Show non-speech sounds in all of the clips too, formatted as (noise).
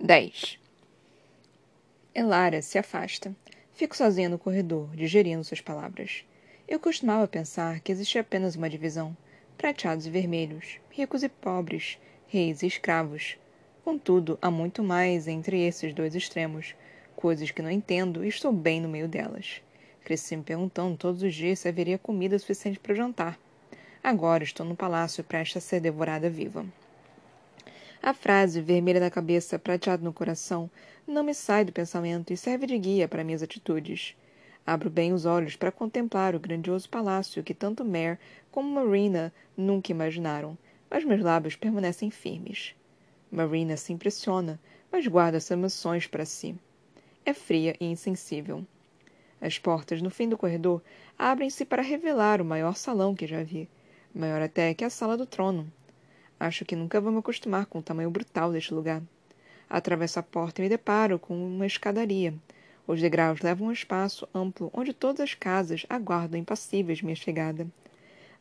10. Elara se afasta. Fico sozinha no corredor, digerindo suas palavras. Eu costumava pensar que existia apenas uma divisão: prateados e vermelhos, ricos e pobres, reis e escravos. Contudo, há muito mais entre esses dois extremos, coisas que não entendo e estou bem no meio delas. Cresci me perguntando todos os dias se haveria comida suficiente para jantar. Agora estou no palácio prestes a ser devorada viva. A frase, vermelha na cabeça, prateado no coração, não me sai do pensamento e serve de guia para minhas atitudes. Abro bem os olhos para contemplar o grandioso palácio que tanto Mare como Marina nunca imaginaram, mas meus lábios permanecem firmes. Marina se impressiona, mas guarda suas emoções para si. É fria e insensível. As portas no fim do corredor abrem-se para revelar o maior salão que já vi, maior até que a sala do trono. Acho que nunca vou me acostumar com o tamanho brutal deste lugar. Atravesso a porta e me deparo com uma escadaria. Os degraus levam a um espaço amplo onde todas as casas aguardam impassíveis minha chegada.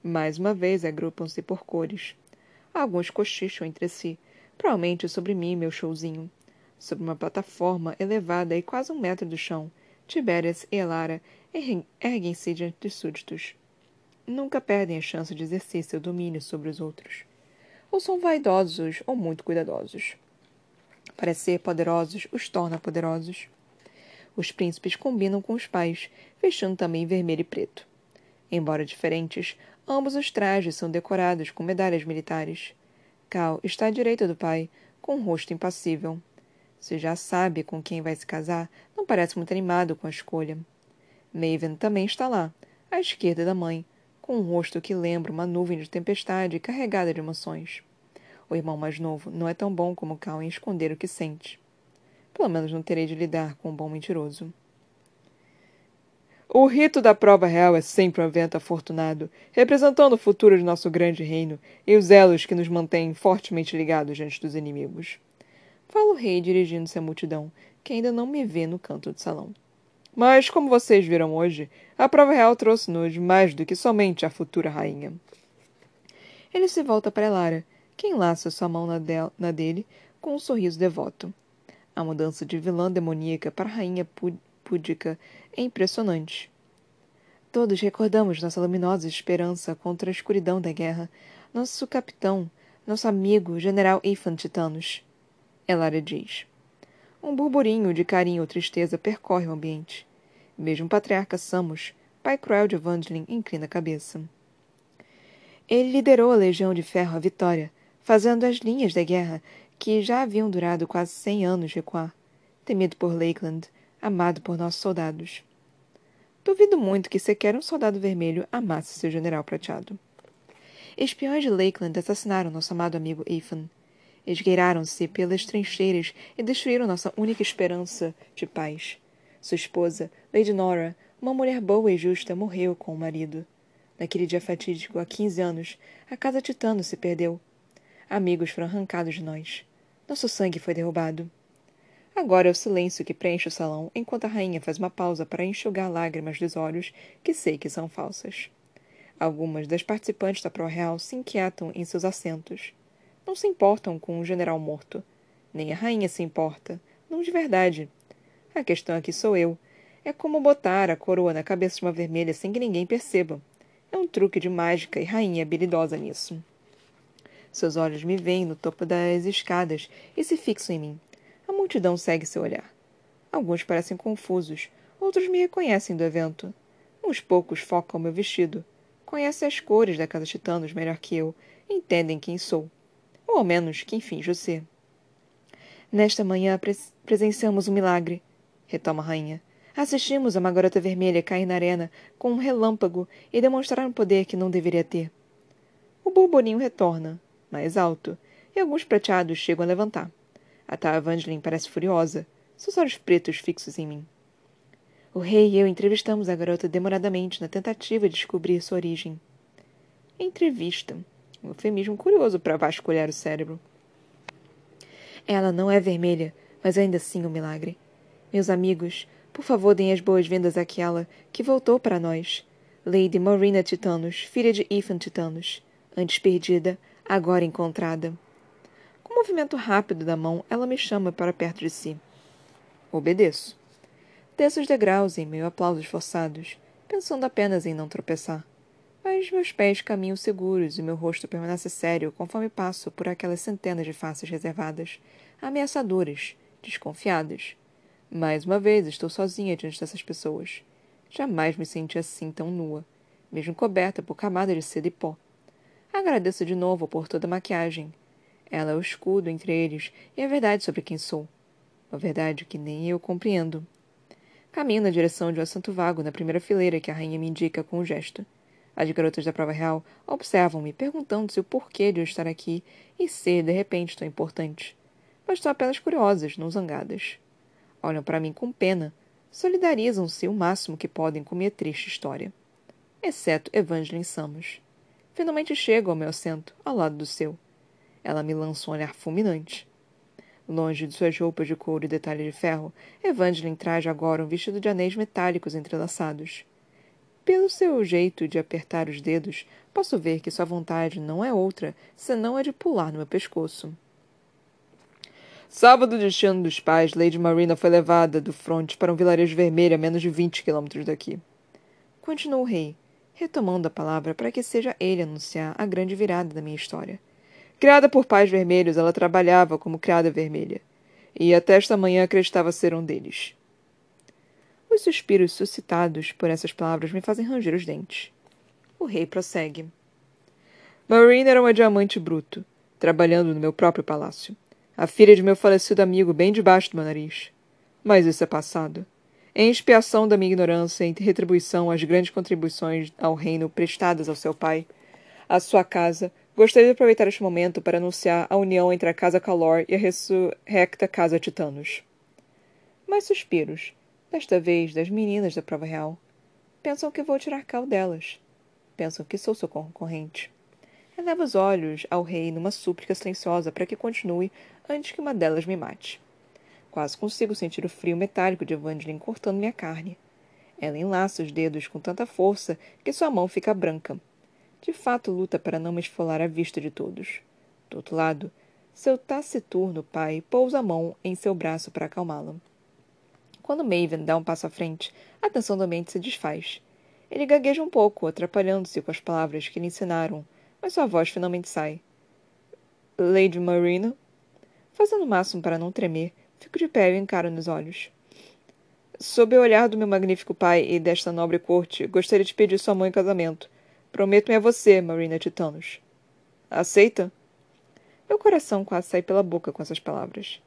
Mais uma vez agrupam-se por cores. Alguns cochicham entre si, provavelmente sobre mim e meu showzinho. Sobre uma plataforma elevada e quase um metro do chão, Tibérias e Elara erguem-se diante dos súditos. Nunca perdem a chance de exercer seu domínio sobre os outros. Ou são vaidosos ou muito cuidadosos. Parecer poderosos os torna poderosos. Os príncipes combinam com os pais, vestindo também vermelho e preto. Embora diferentes, ambos os trajes são decorados com medalhas militares. Cal está à direita do pai, com um rosto impassível. Se já sabe com quem vai se casar, não parece muito animado com a escolha. Maven também está lá, à esquerda da mãe, com um rosto que lembra uma nuvem de tempestade carregada de emoções. O irmão mais novo não é tão bom como Cal em esconder o que sente. Pelo menos não terei de lidar com um bom mentiroso. O rito da prova real é sempre um evento afortunado, representando o futuro de nosso grande reino e os elos que nos mantêm fortemente ligados diante dos inimigos. Fala o rei dirigindo-se à multidão, que ainda não me vê no canto do salão. Mas, como vocês viram hoje, a prova real trouxe-nos mais do que somente a futura rainha. Ele se volta para Lara, quem laça sua mão na, na dele com um sorriso devoto. A mudança de vilã demoníaca para rainha púdica é impressionante. Todos recordamos nossa luminosa esperança contra a escuridão da guerra, nosso capitão, nosso amigo, general Ethan Titanos. Elara diz. Um burburinho de carinho ou tristeza percorre o ambiente. Mesmo o patriarca Samos, pai cruel de Evangeline, inclina a cabeça. Ele liderou a Legião de Ferro à vitória, fazendo as linhas da guerra, que já haviam durado quase cem anos, recuar, temido por Lakeland, amado por nossos soldados. Duvido muito que sequer um soldado vermelho amasse seu general prateado. Espiões de Lakeland assassinaram nosso amado amigo Ethan. Esgueiraram-se pelas trincheiras e destruíram nossa única esperança de paz. Sua esposa, Lady Nora, uma mulher boa e justa, morreu com o marido. Naquele dia fatídico, há quinze anos, a casa Titano se perdeu. Amigos foram arrancados de nós. Nosso sangue foi derrubado. Agora é o silêncio que preenche o salão enquanto a rainha faz uma pausa para enxugar lágrimas dos olhos que sei que são falsas. Algumas das participantes da Pro Real se inquietam em seus assentos. Não se importam com um general morto. Nem a rainha se importa. Não de verdade. A questão aqui sou eu. É como botar a coroa na cabeça de uma vermelha sem que ninguém perceba. É um truque de mágica e rainha é habilidosa nisso. Seus olhos me veem no topo das escadas e se fixam em mim. A multidão segue seu olhar. Alguns parecem confusos, outros me reconhecem do evento. Uns poucos focam meu vestido. Conhecem as cores da Casa Titanos melhor que eu entendem quem sou. Ou ao menos quem finjo ser. Nesta manhã pres presenciamos um milagre, retoma a rainha. Assistimos a uma garota vermelha cair na arena com um relâmpago e demonstrar um poder que não deveria ter. O burburinho retorna, mais alto, e alguns prateados chegam a levantar. A tal Evangeline parece furiosa, seus olhos pretos fixos em mim. O rei e eu entrevistamos a garota demoradamente na tentativa de descobrir sua origem. Entrevista. Um eufemismo curioso para vasculhar o cérebro. Ela não é vermelha, mas ainda assim um milagre. Meus amigos, por favor deem as boas-vindas àquela que voltou para nós. Lady Morina Titanos, filha de Ethan Titanos. Antes perdida, agora encontrada. Como movimento rápido da mão, ela me chama para perto de si. Obedeço. Desço os degraus em meio a aplausos forçados, pensando apenas em não tropeçar. Mas meus pés caminham seguros e meu rosto permanece sério conforme passo por aquelas centenas de faces reservadas, ameaçadoras, desconfiadas. Mais uma vez estou sozinha diante dessas pessoas. Jamais me senti assim tão nua, mesmo coberta por camadas de seda e pó. Agradeço de novo por toda a maquiagem. Ela é o escudo entre eles e a verdade sobre quem sou. Uma verdade que nem eu compreendo. Caminho na direção de um assento vago na primeira fileira que a rainha me indica com um gesto. As garotas da prova real observam-me, perguntando-se o porquê de eu estar aqui e ser, de repente, tão importante. Mas estão apenas curiosas, não zangadas. Olham para mim com pena, solidarizam-se o máximo que podem com minha triste história. Exceto Evangeline Samos. Finalmente chego ao meu assento, ao lado do seu. Ela me lança um olhar fulminante. Longe de suas roupas de couro e detalhe de ferro, Evangeline traz agora um vestido de anéis metálicos entrelaçados. Pelo seu jeito de apertar os dedos, posso ver que sua vontade não é outra senão a de pular no meu pescoço. Sábado, destino dos pais, Lady Marina foi levada do fronte para um vilarejo vermelho a menos de vinte quilômetros daqui. Continuou o rei, retomando a palavra para que seja ele anunciar a grande virada da minha história. Criada por pais vermelhos, ela trabalhava como criada vermelha. E até esta manhã acreditava ser um deles. Os suspiros suscitados por essas palavras me fazem ranger os dentes. O rei prossegue. Marina era uma diamante bruto, trabalhando no meu próprio palácio. A filha de meu falecido amigo bem debaixo do meu nariz. Mas isso é passado. Em expiação da minha ignorância e retribuição às grandes contribuições ao reino prestadas ao seu pai, à sua casa, Gostaria de aproveitar este momento para anunciar a união entre a Casa Calor e a ressurrecta Casa Titanos. Mais suspiros, desta vez das meninas da prova real. Pensam que vou tirar cal delas. Pensam que sou seu concorrente. Eleva os olhos ao rei numa súplica silenciosa para que continue antes que uma delas me mate. Quase consigo sentir o frio metálico de Evangeline cortando minha carne. Ela enlaça os dedos com tanta força que sua mão fica branca de fato luta para não me esfolar à vista de todos. Do outro lado, seu taciturno pai pousa a mão em seu braço para acalmá-la. Quando Maven dá um passo à frente, a tensão do ambiente se desfaz. Ele gagueja um pouco, atrapalhando-se com as palavras que lhe ensinaram, mas sua voz finalmente sai. Lady Marina? Fazendo o máximo para não tremer, fico de pé e encaro nos olhos. Sob o olhar do meu magnífico pai e desta nobre corte, gostaria de pedir sua mão em casamento, Prometo-me a você, Marina Titanos. Aceita? Meu coração quase sai pela boca com essas palavras.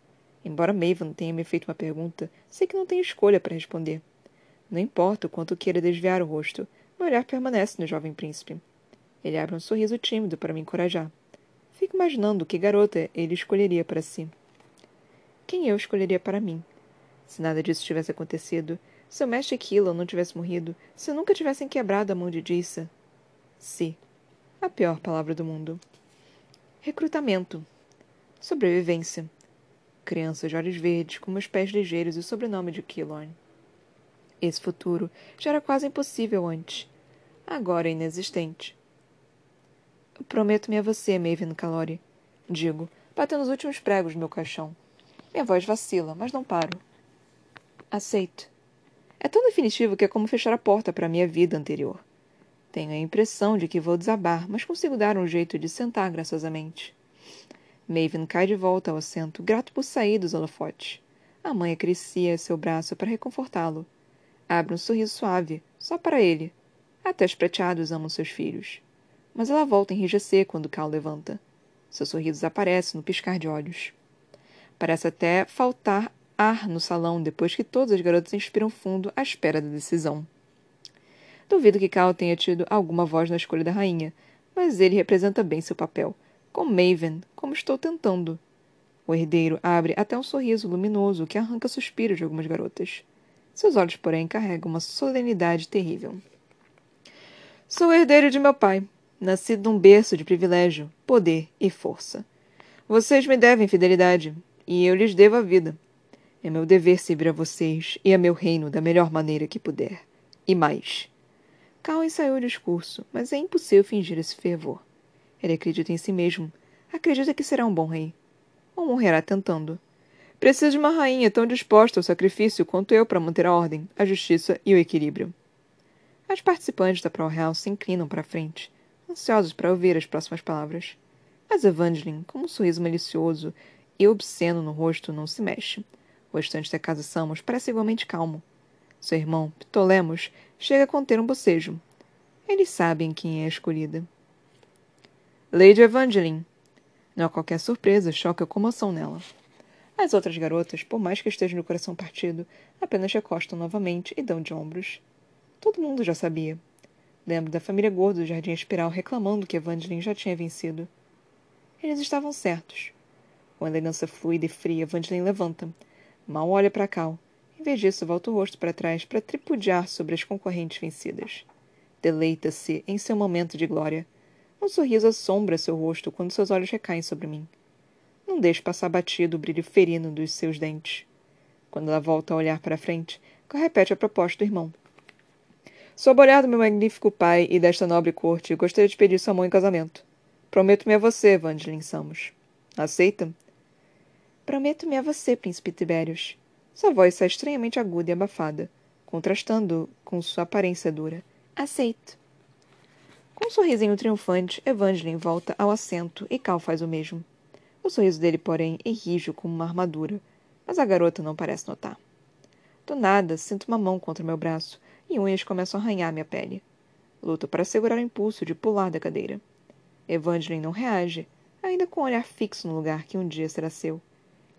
Embora Maven tenha me feito uma pergunta, sei que não tenho escolha para responder. Não importa o quanto queira desviar o rosto, meu olhar permanece no jovem príncipe. Ele abre um sorriso tímido para me encorajar. Fico imaginando que garota ele escolheria para si. Quem eu escolheria para mim? Se nada disso tivesse acontecido, se o mestre Killan não tivesse morrido, se nunca tivessem quebrado a mão de Dissa, se. A pior palavra do mundo. Recrutamento. Sobrevivência. Criança de olhos verdes, com meus pés ligeiros e o sobrenome de Killorn. Esse futuro já era quase impossível antes. Agora é inexistente. Prometo-me a você, Maven Calori. Digo, batendo os últimos pregos no meu caixão. Minha voz vacila, mas não paro. Aceito. É tão definitivo que é como fechar a porta para a minha vida anterior. Tenho a impressão de que vou desabar, mas consigo dar um jeito de sentar graciosamente. Maven cai de volta ao assento, grato por sair dos holofotes. A mãe acrescia seu braço para reconfortá-lo. Abre um sorriso suave, só para ele. Até os prateados amam seus filhos. Mas ela volta a enrijecer quando Cal levanta. Seu sorriso desaparece no piscar de olhos. Parece até faltar ar no salão depois que todas as garotas inspiram fundo à espera da decisão. Duvido que Cal tenha tido alguma voz na escolha da rainha, mas ele representa bem seu papel, como Maven, como estou tentando. O herdeiro abre até um sorriso luminoso que arranca suspiros de algumas garotas. Seus olhos, porém, carregam uma solenidade terrível. Sou herdeiro de meu pai, nascido num berço de privilégio, poder e força. Vocês me devem fidelidade, e eu lhes devo a vida. É meu dever servir a vocês e a meu reino da melhor maneira que puder. E mais. Cal ensaiou o discurso, mas é impossível fingir esse fervor. Ele acredita em si mesmo. Acredita que será um bom rei. ou morrerá tentando. Preciso de uma rainha tão disposta ao sacrifício quanto eu para manter a ordem, a justiça e o equilíbrio. As participantes da Pro Real se inclinam para frente, ansiosos para ouvir as próximas palavras. Mas Evangeline, com um sorriso malicioso e obsceno no rosto, não se mexe. O restante da casa Samos parece igualmente calmo. Seu irmão, Ptolemos, chega a conter um bocejo. Eles sabem quem é a escolhida. Lady Evangeline. Não há qualquer surpresa, choque ou comoção nela. As outras garotas, por mais que estejam no coração partido, apenas recostam novamente e dão de ombros. Todo mundo já sabia. Lembro da família gorda do Jardim Espiral reclamando que Evangeline já tinha vencido. Eles estavam certos. Com a elegância fluida e fria, Evangeline levanta. Mal olha para Cal. Em vez disso, volta o rosto para trás para tripudiar sobre as concorrentes vencidas. Deleita-se em seu momento de glória. Um sorriso assombra seu rosto quando seus olhos recaem sobre mim. Não deixe passar batido o brilho ferino dos seus dentes. Quando ela volta a olhar para frente, repete a proposta do irmão. Sob o olhar do meu magnífico pai e desta nobre corte, gostaria de pedir sua mão em casamento. Prometo-me a você, Evangeline Samos. Aceita? Prometo-me a você, príncipe Tibérios. Sua voz sai estranhamente aguda e abafada, contrastando com sua aparência dura. Aceito. Com um sorrisinho triunfante, Evangeline volta ao assento e Cal faz o mesmo. O sorriso dele, porém, é rijo como uma armadura, mas a garota não parece notar. Do nada, sinto uma mão contra meu braço e unhas começam a arranhar minha pele. Luto para segurar o impulso de pular da cadeira. Evangeline não reage, ainda com o olhar fixo no lugar que um dia será seu.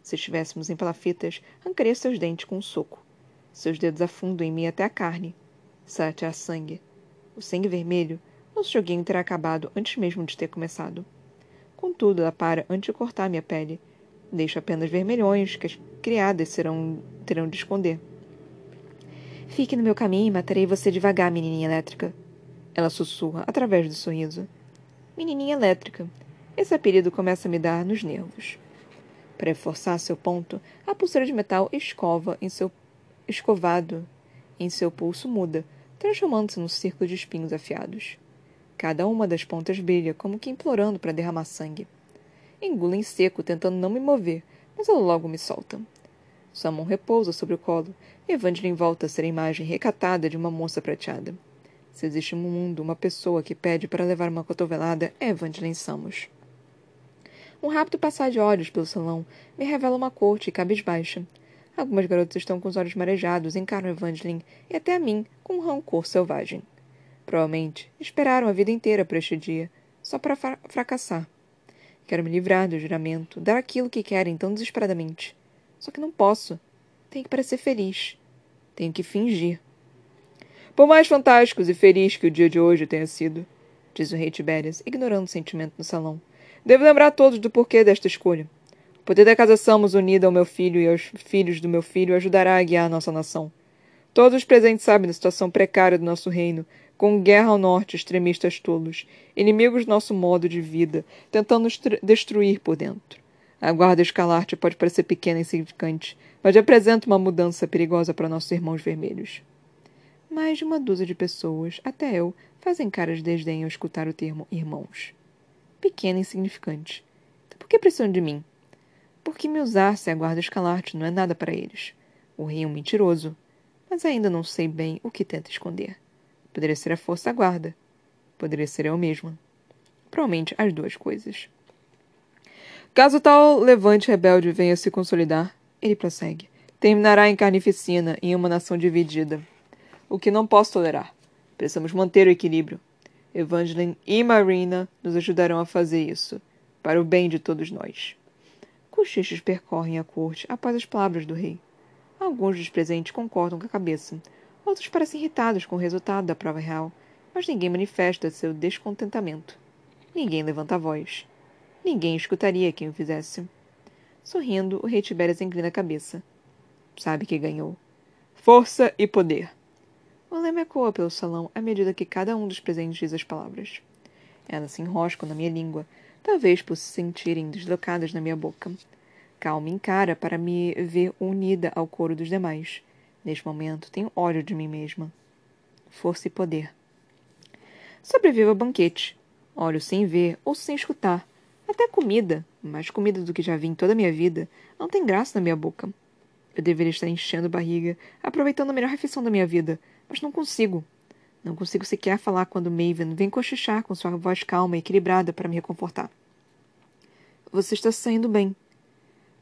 Se estivéssemos em palafitas, arrancaria seus dentes com um soco. Seus dedos afundam em mim até a carne. Sate sangue. O sangue vermelho, nosso joguinho terá acabado antes mesmo de ter começado. Contudo, ela para antes de cortar minha pele. Deixo apenas vermelhões que as criadas serão, terão de esconder. Fique no meu caminho e matarei você devagar, menininha elétrica. Ela sussurra através do sorriso. Menininha elétrica. Esse apelido começa a me dar nos nervos. Para reforçar seu ponto, a pulseira de metal escova em seu escovado em seu pulso muda, transformando-se num círculo de espinhos afiados. Cada uma das pontas brilha, como que implorando para derramar sangue. Engulo em seco, tentando não me mover, mas ela logo me solta. Sua mão repousa sobre o colo, e Evangeline volta a ser a imagem recatada de uma moça prateada. Se existe no mundo uma pessoa que pede para levar uma cotovelada, é Evangeline Samos. Um rápido passar de olhos pelo salão me revela uma corte cabisbaixa. Algumas garotas estão com os olhos marejados, encaram Evangeline e até a mim com um rancor selvagem. Provavelmente esperaram a vida inteira por este dia, só para fra fracassar. Quero me livrar do juramento, dar aquilo que querem tão desesperadamente. Só que não posso. Tenho que parecer feliz. Tenho que fingir. Por mais fantásticos e feliz que o dia de hoje tenha sido, diz o rei Tibérias, ignorando o sentimento no salão, devo lembrar a todos do porquê desta escolha. O poder da casa Samos unida ao meu filho e aos filhos do meu filho ajudará a guiar a nossa nação. Todos os presentes sabem da situação precária do nosso reino, com guerra ao norte, extremistas tolos, inimigos do nosso modo de vida, tentando nos destruir por dentro. A guarda escalarte pode parecer pequena e insignificante, mas representa uma mudança perigosa para nossos irmãos vermelhos. Mais de uma dúzia de pessoas, até eu, fazem cara de desdém ao escutar o termo irmãos. Pequena e insignificante. Então por que precisam de mim? Porque me usar se a guarda escalarte não é nada para eles. O rei é um mentiroso, mas ainda não sei bem o que tenta esconder. Poderia ser a força da guarda. Poderia ser eu mesma. Provavelmente as duas coisas. Caso tal levante rebelde venha se consolidar, ele prossegue, terminará em carnificina em uma nação dividida o que não posso tolerar. Precisamos manter o equilíbrio. Evangeline e Marina nos ajudarão a fazer isso, para o bem de todos nós. Cochichos percorrem a corte após as palavras do rei. Alguns dos presentes concordam com a cabeça. Outros parecem irritados com o resultado da prova real, mas ninguém manifesta seu descontentamento. Ninguém levanta a voz. Ninguém escutaria quem o fizesse. Sorrindo, o rei Tibérias inclina a cabeça. Sabe que ganhou. Força e poder. O lema ecoa pelo salão à medida que cada um dos presentes diz as palavras. Elas se enroscam na minha língua, talvez por se sentirem deslocadas na minha boca. Calma encara para me ver unida ao coro dos demais. Neste momento, tenho ódio de mim mesma. Força e poder. Sobrevivo ao banquete. Olho sem ver ou sem escutar. Até comida, mais comida do que já vi em toda a minha vida, não tem graça na minha boca. Eu deveria estar enchendo barriga, aproveitando a melhor refeição da minha vida, mas não consigo. Não consigo sequer falar quando Maven vem cochichar com sua voz calma e equilibrada para me reconfortar. Você está saindo bem.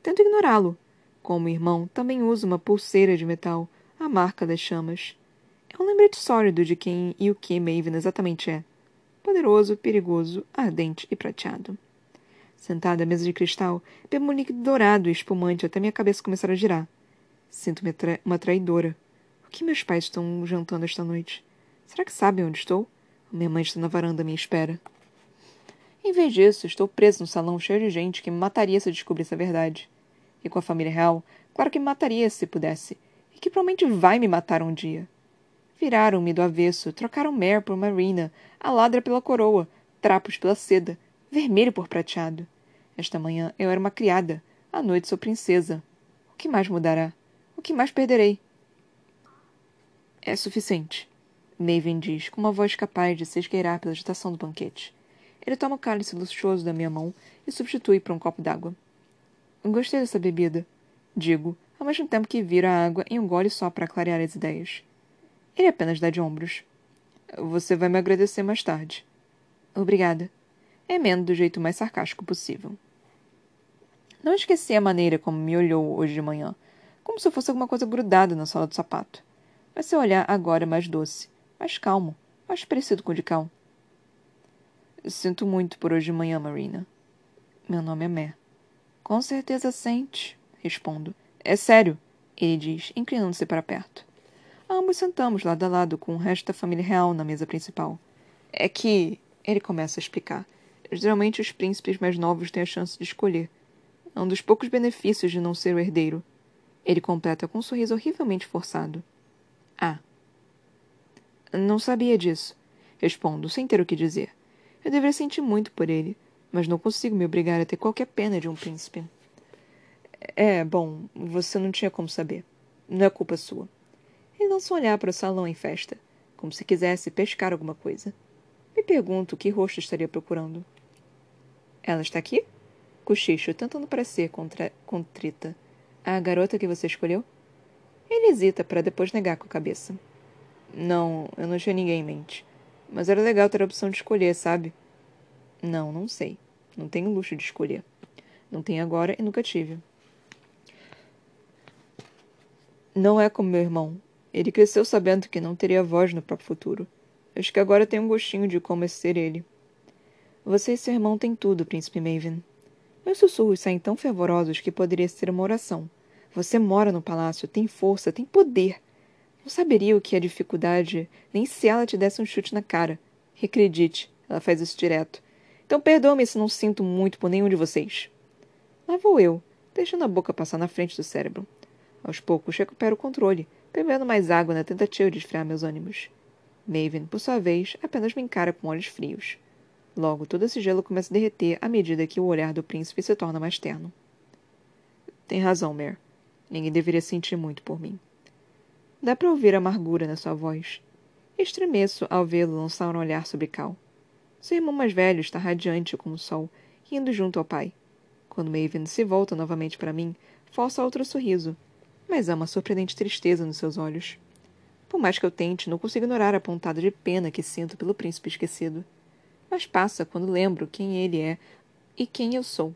Tento ignorá-lo. Como irmão, também uso uma pulseira de metal, a marca das chamas. É um lembrete sólido de quem e o que Maven exatamente é. Poderoso, perigoso, ardente e prateado. Sentada à mesa de cristal, bebo um líquido dourado e espumante até minha cabeça começar a girar. Sinto-me tra uma traidora. O que meus pais estão jantando esta noite? Será que sabem onde estou? Minha mãe está na varanda à minha espera. Em vez disso, estou preso num salão cheio de gente que me mataria se descobrisse a verdade. E com a família real, claro que me mataria se pudesse. E que provavelmente vai me matar um dia. Viraram-me do avesso, trocaram Mare por Marina, a ladra pela coroa, trapos pela seda, vermelho por prateado. Esta manhã eu era uma criada, à noite sou princesa. O que mais mudará? O que mais perderei? É suficiente, Maven diz, com uma voz capaz de se esgueirar pela agitação do banquete. Ele toma o cálice luxuoso da minha mão e substitui por um copo d'água. Gostei dessa bebida, digo, ao mesmo tempo que viro a água em um gole só para clarear as ideias. Ele apenas dá de ombros. Você vai me agradecer mais tarde. Obrigada. Emendo do jeito mais sarcástico possível. Não esqueci a maneira como me olhou hoje de manhã, como se fosse alguma coisa grudada na sola do sapato. Mas seu olhar agora é mais doce, mais calmo, mais parecido com o de Cal. Sinto muito por hoje de manhã, Marina. Meu nome é Mer. Com certeza sente, respondo. É sério, ele diz, inclinando-se para perto. Ambos sentamos lado a lado com o resto da família real na mesa principal. É que, ele começa a explicar, geralmente os príncipes mais novos têm a chance de escolher. É um dos poucos benefícios de não ser o herdeiro. Ele completa com um sorriso horrivelmente forçado. Ah. Não sabia disso. Respondo, sem ter o que dizer. Eu deveria sentir muito por ele, mas não consigo me obrigar a ter qualquer pena de um príncipe. É, bom, você não tinha como saber. Não é culpa sua. Ele lança um olhar para o salão em festa, como se quisesse pescar alguma coisa. Me pergunto que rosto estaria procurando. Ela está aqui? Cochicho, tentando parecer contra... contrita. A garota que você escolheu? Ele hesita para depois negar com a cabeça. Não, eu não tinha ninguém em mente. Mas era legal ter a opção de escolher, sabe? Não, não sei. Não tenho luxo de escolher. Não tenho agora e nunca tive. Não é como meu irmão. Ele cresceu sabendo que não teria voz no próprio futuro. Acho que agora tenho um gostinho de como é ser ele. Você e seu irmão têm tudo, príncipe Maven. Meus sussurros saem tão fervorosos que poderia ser uma oração. Você mora no palácio, tem força, tem poder. Não saberia o que é dificuldade, nem se ela te desse um chute na cara. E acredite, ela faz isso direto. Então perdoe-me se não sinto muito por nenhum de vocês. Lá vou eu, deixando a boca passar na frente do cérebro. Aos poucos recupero o controle, bebendo mais água na tentativa de esfriar meus ânimos. Maven, por sua vez, apenas me encara com olhos frios. Logo, todo esse gelo começa a derreter à medida que o olhar do príncipe se torna mais terno. Tem razão, Mare. Ninguém deveria sentir muito por mim. Dá para ouvir a amargura na sua voz. Estremeço ao vê-lo lançar um olhar sobre Cal. Seu irmão mais velho está radiante como o sol, rindo junto ao pai. Quando Maven se volta novamente para mim, força outro sorriso, mas há uma surpreendente tristeza nos seus olhos. Por mais que eu tente, não consigo ignorar a pontada de pena que sinto pelo príncipe esquecido. Mas passa quando lembro quem ele é e quem eu sou.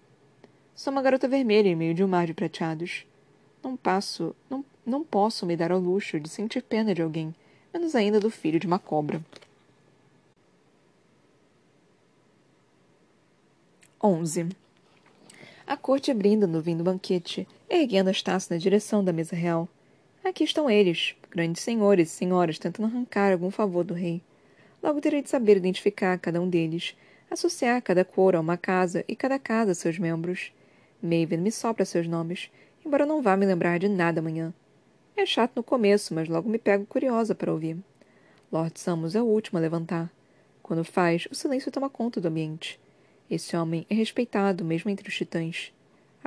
Sou uma garota vermelha em meio de um mar de prateados. Não passo, não não posso me dar ao luxo de sentir pena de alguém, menos ainda do filho de uma cobra. 11. A corte brinda no vinho do banquete, erguendo taças na direção da mesa real. Aqui estão eles, grandes senhores e senhoras, tentando arrancar algum favor do rei. Logo terei de saber identificar cada um deles, associar cada cor a uma casa e cada casa a seus membros. Maven me sopra seus nomes, embora não vá me lembrar de nada amanhã. É chato no começo, mas logo me pego curiosa para ouvir. Lord Samus é o último a levantar. Quando faz, o silêncio toma conta do ambiente. Esse homem é respeitado mesmo entre os titãs.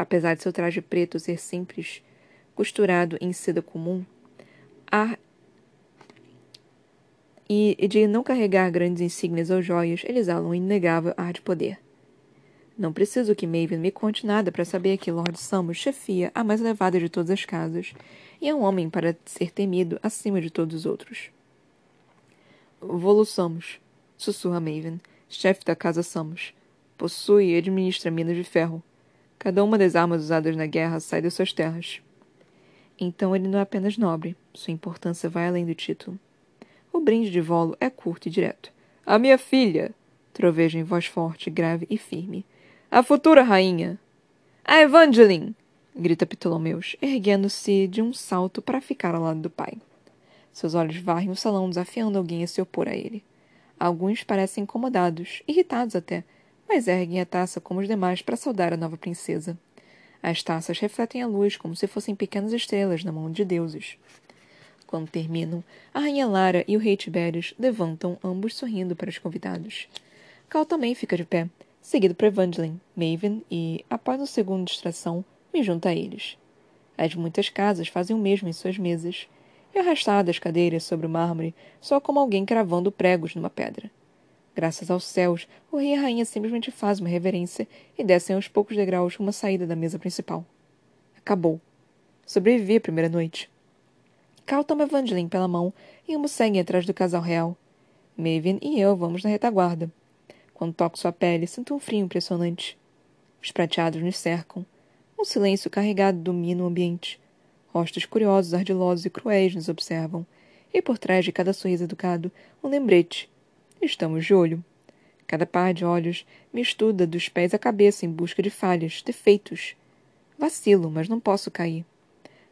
Apesar de seu traje preto ser simples, costurado em seda comum, e de não carregar grandes insígnias ou joias, ele exala um inegável ar de poder. Não preciso que Maven me conte nada para saber que Lord Samus chefia a mais elevada de todas as casas e é um homem para ser temido acima de todos os outros. Volo Samus, sussurra Maven, chefe da casa Samus. Possui e administra minas de ferro. Cada uma das armas usadas na guerra sai das suas terras. Então ele não é apenas nobre, sua importância vai além do título. O brinde de Volo é curto e direto. A minha filha! Troveja em voz forte, grave e firme. A futura rainha! A Evangeline! grita Ptolomeus, erguendo-se de um salto para ficar ao lado do pai. Seus olhos varrem o salão, desafiando alguém a se opor a ele. Alguns parecem incomodados, irritados até, mas erguem a taça como os demais para saudar a nova princesa. As taças refletem a luz como se fossem pequenas estrelas na mão de deuses. Quando terminam, a rainha Lara e o rei Tibérios levantam, ambos sorrindo para os convidados. Cal também fica de pé, seguido por Evangeline, Maven e, após um segundo de distração, me junta a eles. As muitas casas fazem o mesmo em suas mesas, e arrastar das cadeiras sobre o mármore só como alguém cravando pregos numa pedra. Graças aos céus, o rei e a rainha simplesmente fazem uma reverência e descem aos poucos degraus uma saída da mesa principal. Acabou. Sobrevivi a primeira noite. Cal toma Evangeline pela mão e ambos seguem atrás do casal real. Maven e eu vamos na retaguarda. Quando toco sua pele, sinto um frio impressionante. Os prateados nos cercam. Um silêncio carregado domina o ambiente. Rostos curiosos, ardilosos e cruéis nos observam. E por trás de cada sorriso educado, um lembrete. Estamos de olho. Cada par de olhos me estuda dos pés à cabeça em busca de falhas, defeitos. Vacilo, mas não posso cair.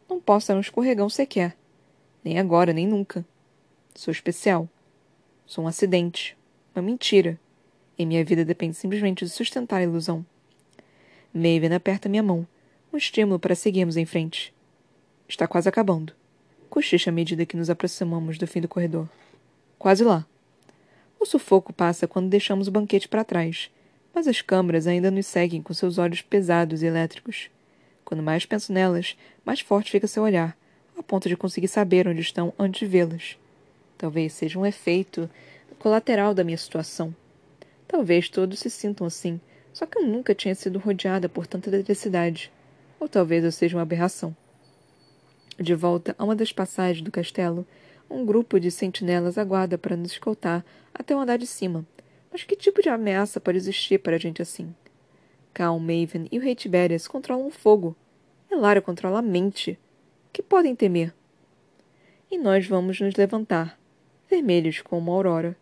Não posso dar um escorregão sequer. Nem agora, nem nunca. Sou especial. Sou um acidente. Uma mentira. E minha vida depende simplesmente de sustentar a ilusão. Maven aperta minha mão. Um estímulo para seguirmos em frente. Está quase acabando. Cochicha à medida que nos aproximamos do fim do corredor. Quase lá. O sufoco passa quando deixamos o banquete para trás, mas as câmaras ainda nos seguem com seus olhos pesados e elétricos. Quando mais penso nelas, mais forte fica seu olhar, a ponto de conseguir saber onde estão antes de vê-las. Talvez seja um efeito colateral da minha situação. Talvez todos se sintam assim, só que eu nunca tinha sido rodeada por tanta eletricidade. Ou talvez eu seja uma aberração. De volta a uma das passagens do castelo, um grupo de sentinelas aguarda para nos escoltar até o andar de cima. Mas que tipo de ameaça pode existir para gente assim? Cal, Maven e o rei Tiberias controlam o fogo. Elara controla a mente. Que podem temer? E nós vamos nos levantar, vermelhos como a aurora.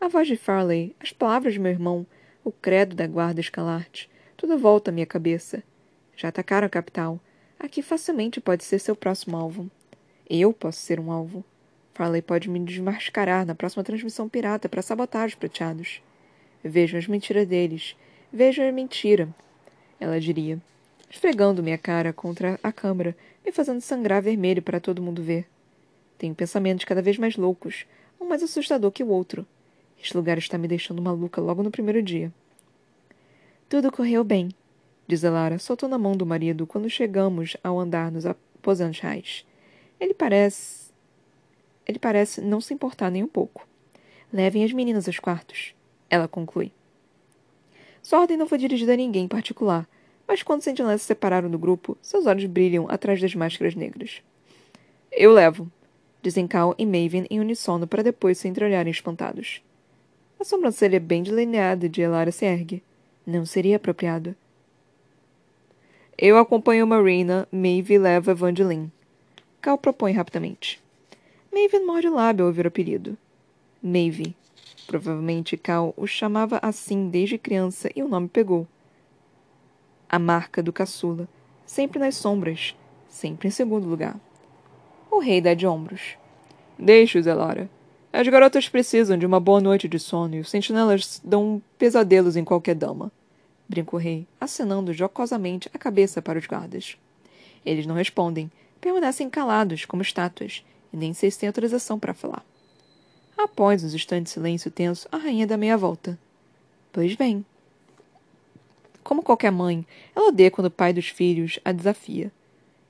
A voz de Farley, as palavras de meu irmão, o credo da guarda escalarte, tudo volta à minha cabeça. Já atacaram a capital, Aqui facilmente pode ser seu próximo alvo. Eu posso ser um alvo. Farley pode me desmascarar na próxima transmissão pirata para sabotar os prateados. Vejam as mentiras deles. Vejam a mentira. Ela diria, esfregando minha cara contra a câmara, me fazendo sangrar vermelho para todo mundo ver. Tenho pensamentos cada vez mais loucos, um mais assustador que o outro. Este lugar está me deixando maluca logo no primeiro dia. Tudo correu bem, diz Elara, soltando a mão do marido quando chegamos ao andar nos aposentos reais. Ele parece. Ele parece não se importar nem um pouco. Levem as meninas aos quartos. Ela conclui. Sua ordem não foi dirigida a ninguém em particular, mas quando sentinelas se separaram do grupo, seus olhos brilham atrás das máscaras negras. Eu levo, dizem Cal e Maven em unissono para depois se entreolharem espantados. A sobrancelha bem delineada de Elara se ergue. Não seria apropriado. Eu acompanho Marina, Maeve leva Evangeline. Cal propõe rapidamente. Maeve morde o lábio ao ouvir o apelido. Maeve. Provavelmente Cal o chamava assim desde criança e o nome pegou. A marca do caçula, sempre nas sombras, sempre em segundo lugar. O rei dá de ombros. Deixe-os, Elara. As garotas precisam de uma boa noite de sono e os sentinelas dão pesadelos em qualquer dama brinca o rei, acenando jocosamente a cabeça para os guardas. Eles não respondem, permanecem calados como estátuas, e nem sei se têm autorização para falar. Após uns instantes de silêncio tenso, a rainha dá meia volta. Pois bem. Como qualquer mãe, ela odeia quando o pai dos filhos a desafia.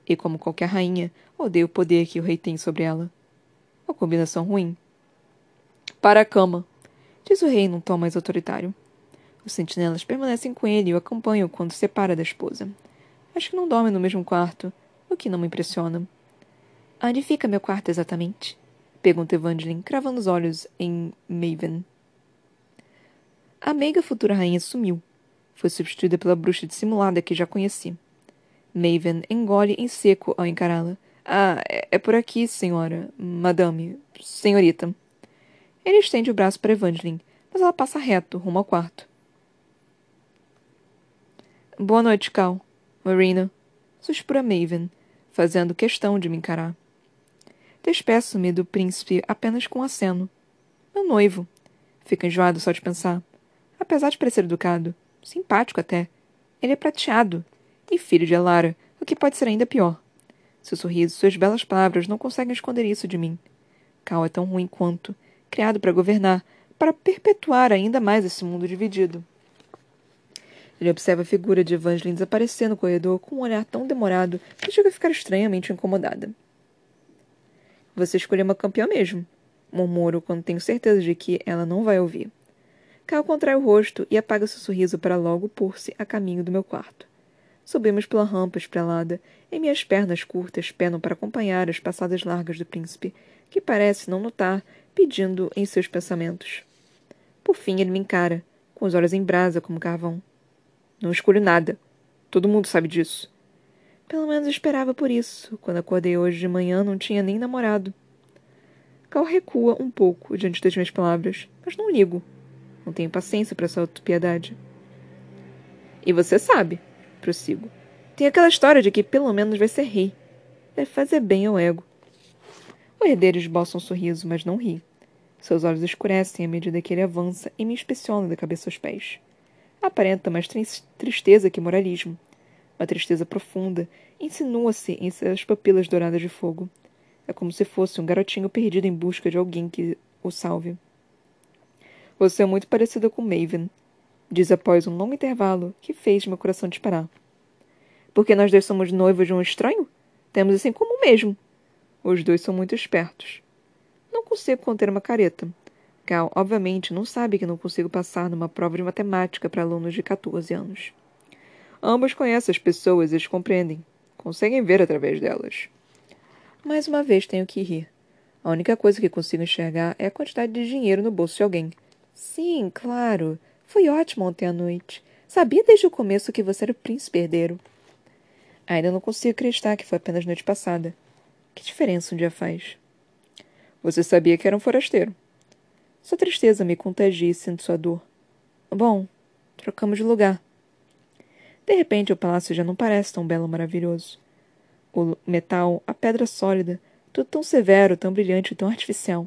E como qualquer rainha, odeia o poder que o rei tem sobre ela. Uma combinação ruim. Para a cama, diz o rei num tom mais autoritário. Os sentinelas permanecem com ele e o acompanham quando se separa da esposa. Acho que não dorme no mesmo quarto, o que não me impressiona. Onde fica meu quarto exatamente? Pergunta Evangeline, cravando os olhos em Maven. A meiga futura rainha sumiu. Foi substituída pela bruxa dissimulada que já conheci. Maven engole em seco ao encará-la. Ah, é, é por aqui, senhora. Madame. Senhorita. Ele estende o braço para Evangeline, mas ela passa reto, rumo ao quarto. Boa noite, Cal. Marina. Suspura Maven, fazendo questão de me encarar. Despeço-me do príncipe apenas com um aceno. Meu noivo. Fica enjoado só de pensar. Apesar de parecer educado, simpático até, ele é prateado e filho de Elara, o que pode ser ainda pior. Seu sorriso, suas belas palavras não conseguem esconder isso de mim. Cal é tão ruim quanto, criado para governar, para perpetuar ainda mais esse mundo dividido. Ele observa a figura de Evangeline desaparecer no corredor com um olhar tão demorado que chega a ficar estranhamente incomodada. Você escolheu uma campeã mesmo, murmuro quando tenho certeza de que ela não vai ouvir. Cal contrai o rosto e apaga seu sorriso para logo pôr-se a caminho do meu quarto. Subimos pela rampa esprelada, e minhas pernas curtas penam para acompanhar as passadas largas do príncipe, que parece não notar, pedindo em seus pensamentos. Por fim, ele me encara, com os olhos em brasa como carvão. Não escolho nada. Todo mundo sabe disso. Pelo menos esperava por isso. Quando acordei hoje de manhã, não tinha nem namorado. Cal recua um pouco diante das minhas palavras, mas não ligo. Não tenho paciência para essa autopiedade. E você sabe, prossigo. Tem aquela história de que pelo menos vai ser rei. Deve fazer bem ao ego. O herdeiro esboça um sorriso, mas não ri. Seus olhos escurecem à medida que ele avança e me inspeciona da cabeça aos pés. Aparenta mais tristeza que moralismo. Uma tristeza profunda insinua-se em suas papilas douradas de fogo. É como se fosse um garotinho perdido em busca de alguém que o salve. Você é muito parecida com Maven, diz após um longo intervalo que fez meu coração disparar. Porque nós dois somos noivos de um estranho? Temos isso em comum mesmo. Os dois são muito espertos. Não consigo conter uma careta. Cal, obviamente, não sabe que não consigo passar numa prova de matemática para alunos de 14 anos. Ambos conhecem as pessoas e as compreendem. Conseguem ver através delas. Mais uma vez tenho que rir. A única coisa que consigo enxergar é a quantidade de dinheiro no bolso de alguém. Sim, claro. Foi ótimo ontem à noite. Sabia desde o começo que você era o príncipe herdeiro. Ainda não consigo acreditar que foi apenas noite passada. Que diferença um dia faz? Você sabia que era um forasteiro. Sua tristeza me contagia e sinto sua dor. Bom, trocamos de lugar. De repente, o palácio já não parece tão belo maravilhoso. O metal, a pedra sólida, tudo tão severo, tão brilhante tão artificial.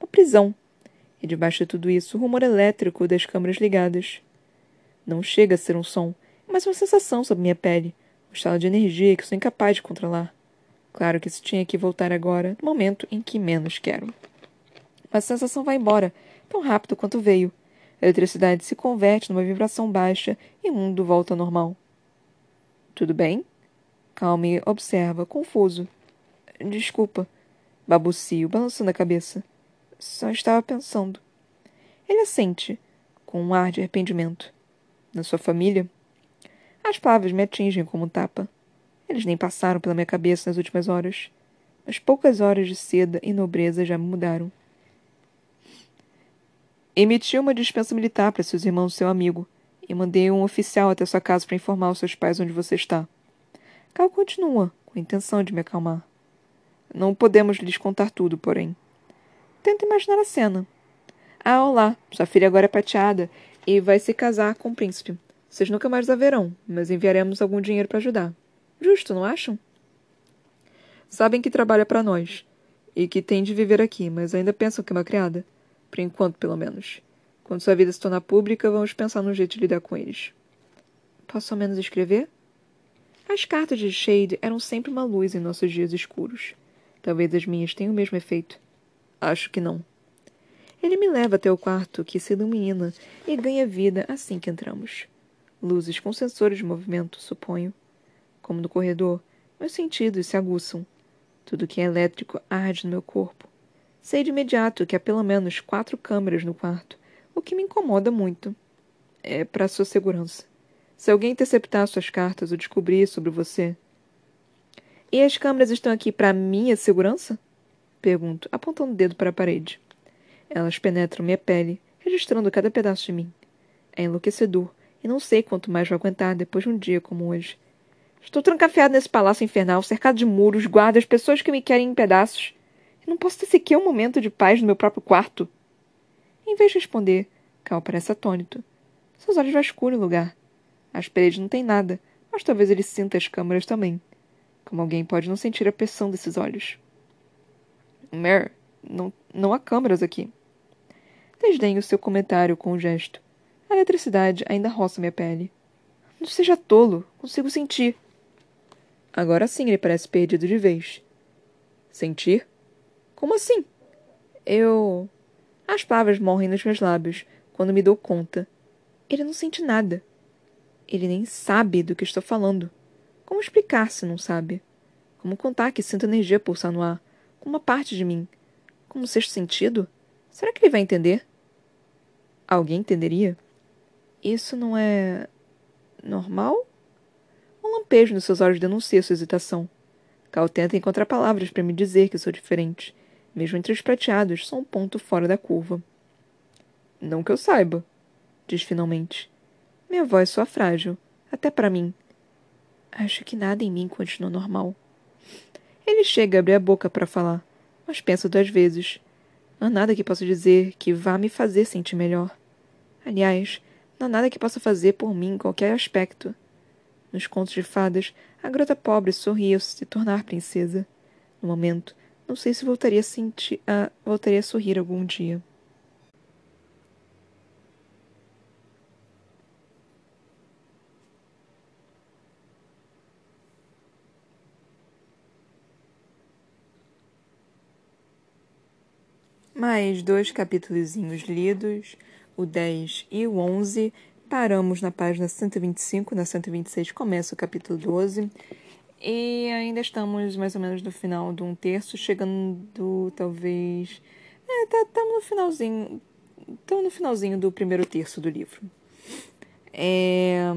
Uma prisão. E debaixo de tudo isso, o rumor elétrico das câmaras ligadas. Não chega a ser um som, mas uma sensação sob minha pele, um estado de energia que sou incapaz de controlar. Claro que isso tinha que voltar agora, no momento em que menos quero. Mas a sensação vai embora, tão rápido quanto veio. A eletricidade se converte numa vibração baixa e o mundo volta ao normal. Tudo bem? Calme observa, confuso. Desculpa, babucio, balançando a cabeça. Só estava pensando. Ele assente, com um ar de arrependimento. Na sua família? As palavras me atingem como tapa. Eles nem passaram pela minha cabeça nas últimas horas. Mas poucas horas de seda e nobreza já me mudaram. Emiti uma dispensa militar para seus irmãos e seu amigo, e mandei um oficial até sua casa para informar os seus pais onde você está. Cal continua, com a intenção de me acalmar. Não podemos lhes contar tudo, porém. Tento imaginar a cena. Ah, olá, sua filha agora é prateada e vai se casar com o príncipe. Vocês nunca mais a verão, mas enviaremos algum dinheiro para ajudar. Justo, não acham? Sabem que trabalha para nós e que tem de viver aqui, mas ainda pensam que é uma criada. Por enquanto, pelo menos. Quando sua vida se tornar pública, vamos pensar num jeito de lidar com eles. Posso ao menos escrever? As cartas de Shade eram sempre uma luz em nossos dias escuros. Talvez as minhas tenham o mesmo efeito. Acho que não. Ele me leva até o quarto, que se ilumina e ganha vida assim que entramos. Luzes com sensores de movimento, suponho. Como no corredor, meus sentidos se aguçam. Tudo que é elétrico arde no meu corpo. Sei de imediato que há pelo menos quatro câmeras no quarto, o que me incomoda muito. É para sua segurança. Se alguém interceptar suas cartas ou descobrir sobre você. E as câmeras estão aqui para minha segurança? Pergunto, apontando o dedo para a parede. Elas penetram minha pele, registrando cada pedaço de mim. É enlouquecedor, e não sei quanto mais vou aguentar depois de um dia como hoje. Estou trancafiado nesse palácio infernal, cercado de muros, guardas, pessoas que me querem em pedaços. Não posso ter sequer um momento de paz no meu próprio quarto. Em vez de responder, Cal parece atônito. Seus olhos vasculham o lugar. As paredes não têm nada, mas talvez ele sinta as câmeras também. Como alguém pode não sentir a pressão desses olhos? Mer, não, não há câmeras aqui. Desdenho seu comentário com um gesto. A eletricidade ainda roça minha pele. Não seja tolo, consigo sentir. Agora sim ele parece perdido de vez. Sentir? Como assim? Eu. As palavras morrem nos meus lábios quando me dou conta. Ele não sente nada. Ele nem sabe do que estou falando. Como explicar se não sabe? Como contar que sinto energia pulsar no ar, com uma parte de mim? Como sexto sentido? Será que ele vai entender? Alguém entenderia? Isso não é. normal? Um lampejo nos seus olhos denuncia sua hesitação. Cal tenta encontrar palavras para me dizer que sou diferente. Mesmo entre os prateados, sou um ponto fora da curva. Não que eu saiba, diz finalmente. Minha voz soa frágil, até para mim. Acho que nada em mim continua normal. Ele chega a abrir a boca para falar, mas pensa duas vezes. Não há nada que possa dizer que vá me fazer sentir melhor. Aliás, não há nada que possa fazer por mim em qualquer aspecto. Nos contos de fadas, a garota pobre sorria ao se tornar princesa. No momento, não sei se voltaria a sentir, a, voltaria a sorrir algum dia. Mais dois capítulos lidos, o 10 e o 11. Paramos na página 125, na 126 começa o capítulo 12. E ainda estamos mais ou menos no final de um terço, chegando talvez. É, tá, no finalzinho. Estamos no finalzinho do primeiro terço do livro. É...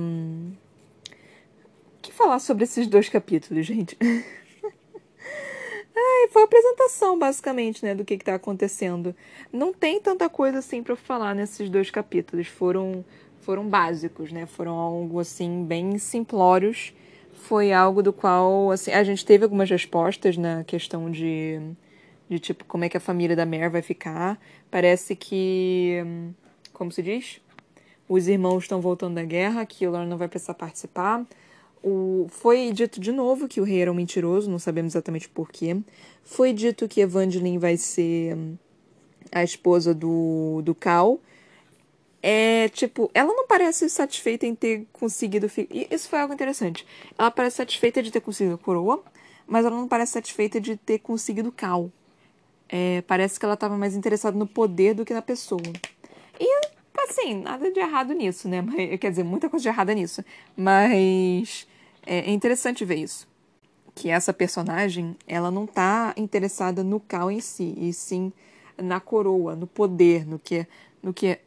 O que falar sobre esses dois capítulos, gente? (laughs) Ai, foi a apresentação, basicamente, né, do que está acontecendo. Não tem tanta coisa assim para falar nesses dois capítulos. Foram, foram básicos, né? Foram algo assim bem simplórios. Foi algo do qual, assim, a gente teve algumas respostas na questão de, de tipo como é que a família da Mer vai ficar. Parece que, como se diz, os irmãos estão voltando da guerra, que o Lorne não vai precisar participar. O, foi dito de novo que o rei era um mentiroso, não sabemos exatamente porquê. Foi dito que Evangeline vai ser a esposa do, do Cal. É, tipo, ela não parece satisfeita em ter conseguido. Isso foi algo interessante. Ela parece satisfeita de ter conseguido a coroa, mas ela não parece satisfeita de ter conseguido Cal. É, parece que ela estava mais interessada no poder do que na pessoa. E, assim, nada de errado nisso, né? Quer dizer, muita coisa de errada nisso. Mas é interessante ver isso. Que essa personagem, ela não tá interessada no Cal em si, e sim na coroa, no poder, no que, no que,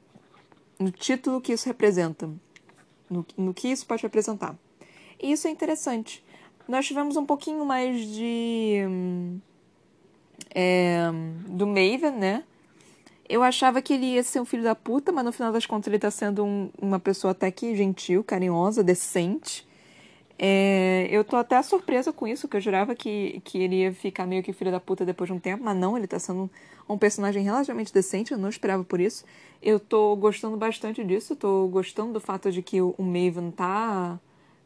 no título que isso representa, no, no que isso pode representar. E isso é interessante. Nós tivemos um pouquinho mais de é, do Maven, né? Eu achava que ele ia ser um filho da puta, mas no final das contas ele tá sendo um, uma pessoa até que gentil, carinhosa, decente. É, eu tô até surpresa com isso, que eu jurava que, que ele ia ficar meio que filho da puta depois de um tempo, mas não, ele tá sendo um, personagem relativamente decente, eu não esperava por isso. Eu tô gostando bastante disso, tô gostando do fato de que o, o Maven tá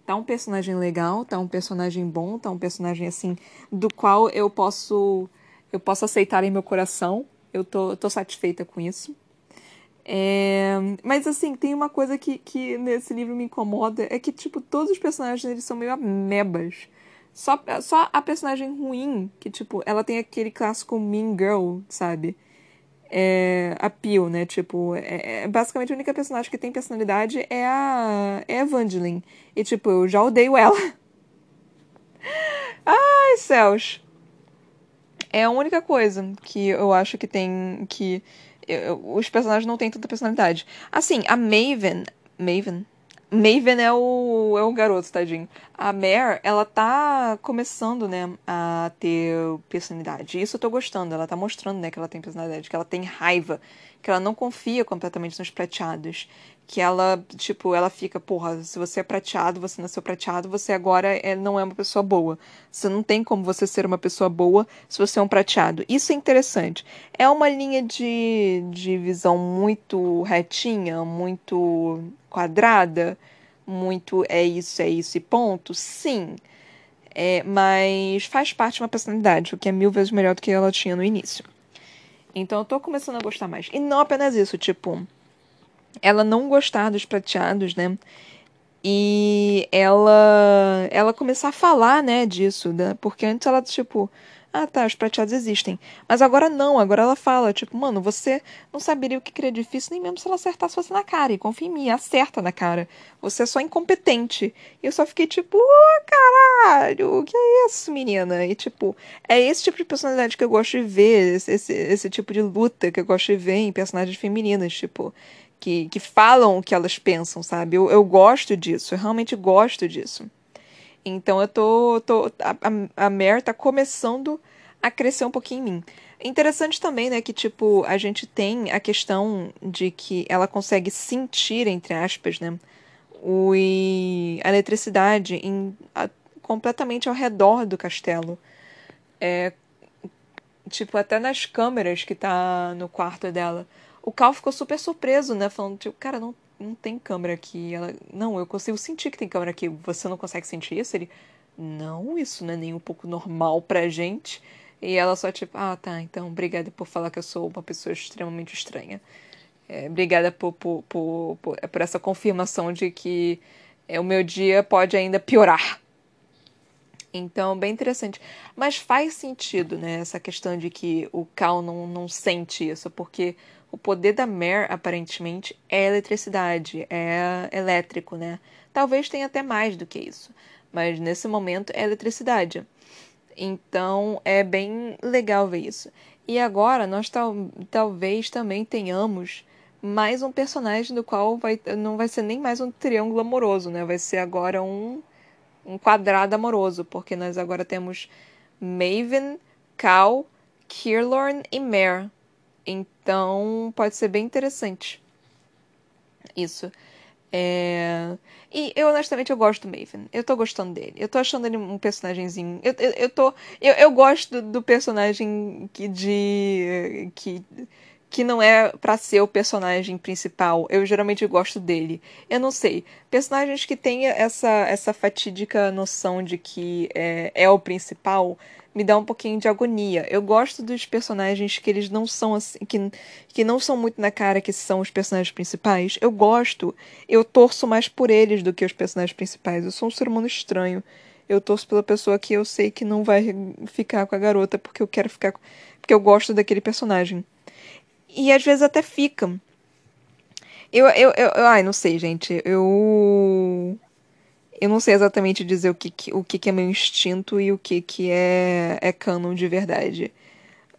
tá um personagem legal, tá um personagem bom, tá um personagem assim do qual eu posso eu posso aceitar em meu coração. Eu tô, tô satisfeita com isso. É, mas assim, tem uma coisa que, que nesse livro me incomoda, é que, tipo, todos os personagens eles são meio amebas. Só, só a personagem ruim, que, tipo, ela tem aquele clássico Mean Girl, sabe? É, a Pio, né? Tipo, é, é, basicamente a única personagem que tem personalidade é a, é. E, tipo, eu já odeio ela. (laughs) Ai, céus. É a única coisa que eu acho que tem que os personagens não têm tanta personalidade. Assim, a Maven, Maven. Maven é o, é o garoto, tadinho. A Mare, ela tá começando, né, a ter personalidade. Isso eu tô gostando. Ela tá mostrando, né, que ela tem personalidade, que ela tem raiva, que ela não confia completamente nos prateados. Que ela, tipo, ela fica, porra, se você é prateado, você nasceu prateado, você agora é, não é uma pessoa boa. Você não tem como você ser uma pessoa boa se você é um prateado. Isso é interessante. É uma linha de, de visão muito retinha, muito quadrada, muito é isso, é isso e ponto. Sim. É, mas faz parte de uma personalidade, o que é mil vezes melhor do que ela tinha no início. Então eu tô começando a gostar mais. E não apenas isso, tipo ela não gostar dos prateados, né? E ela ela começar a falar, né, disso, né? Porque antes ela tipo, ah, tá, os prateados existem. Mas agora não, agora ela fala, tipo, mano, você não saberia o que é difícil nem mesmo se ela acertasse você na cara. E confia em mim, acerta na cara. Você é só incompetente. E eu só fiquei tipo, oh, caralho, o que é isso, menina? E tipo, é esse tipo de personalidade que eu gosto de ver, esse, esse, esse tipo de luta que eu gosto de ver em personagens femininas, tipo que, que falam o que elas pensam, sabe? Eu, eu gosto disso, eu realmente gosto disso. Então eu tô. tô a, a Mare tá começando a crescer um pouquinho em mim. Interessante também, né, que tipo, a gente tem a questão de que ela consegue sentir, entre aspas, né, o, a eletricidade em, a, completamente ao redor do castelo. É, tipo, até nas câmeras que tá no quarto dela o Cal ficou super surpreso, né? Falando, tipo, cara, não, não tem câmera aqui. Ela, não, eu consigo sentir que tem câmera aqui. Você não consegue sentir isso? Ele, não, isso não é nem um pouco normal pra gente. E ela só, tipo, ah, tá, então, obrigada por falar que eu sou uma pessoa extremamente estranha. É, obrigada por, por, por, por, por essa confirmação de que é, o meu dia pode ainda piorar. Então, bem interessante. Mas faz sentido, né, essa questão de que o Cal não, não sente isso, porque o poder da Mare, aparentemente, é eletricidade, é elétrico, né? Talvez tenha até mais do que isso, mas nesse momento é eletricidade. Então é bem legal ver isso. E agora nós tal, talvez também tenhamos mais um personagem do qual vai, não vai ser nem mais um triângulo amoroso, né? Vai ser agora um, um quadrado amoroso, porque nós agora temos Maven, Cal, Kirlorn e Mare então, pode ser bem interessante. Isso. É... E eu, honestamente, eu gosto do Maven. Eu tô gostando dele. Eu tô achando ele um personagemzinho. Eu, eu, eu tô. Eu, eu gosto do, do personagem que de. que que não é para ser o personagem principal. Eu geralmente gosto dele. Eu não sei. Personagens que têm essa, essa fatídica noção de que é, é o principal me dá um pouquinho de agonia. Eu gosto dos personagens que eles não são assim, que, que não são muito na cara que são os personagens principais. Eu gosto. Eu torço mais por eles do que os personagens principais. Eu sou um ser humano estranho. Eu torço pela pessoa que eu sei que não vai ficar com a garota porque eu quero ficar porque eu gosto daquele personagem. E às vezes até fica. Eu, eu, eu, ai, não sei, gente. Eu eu não sei exatamente dizer o que, que o que, que, é meu instinto e o que, que é, é canon de verdade.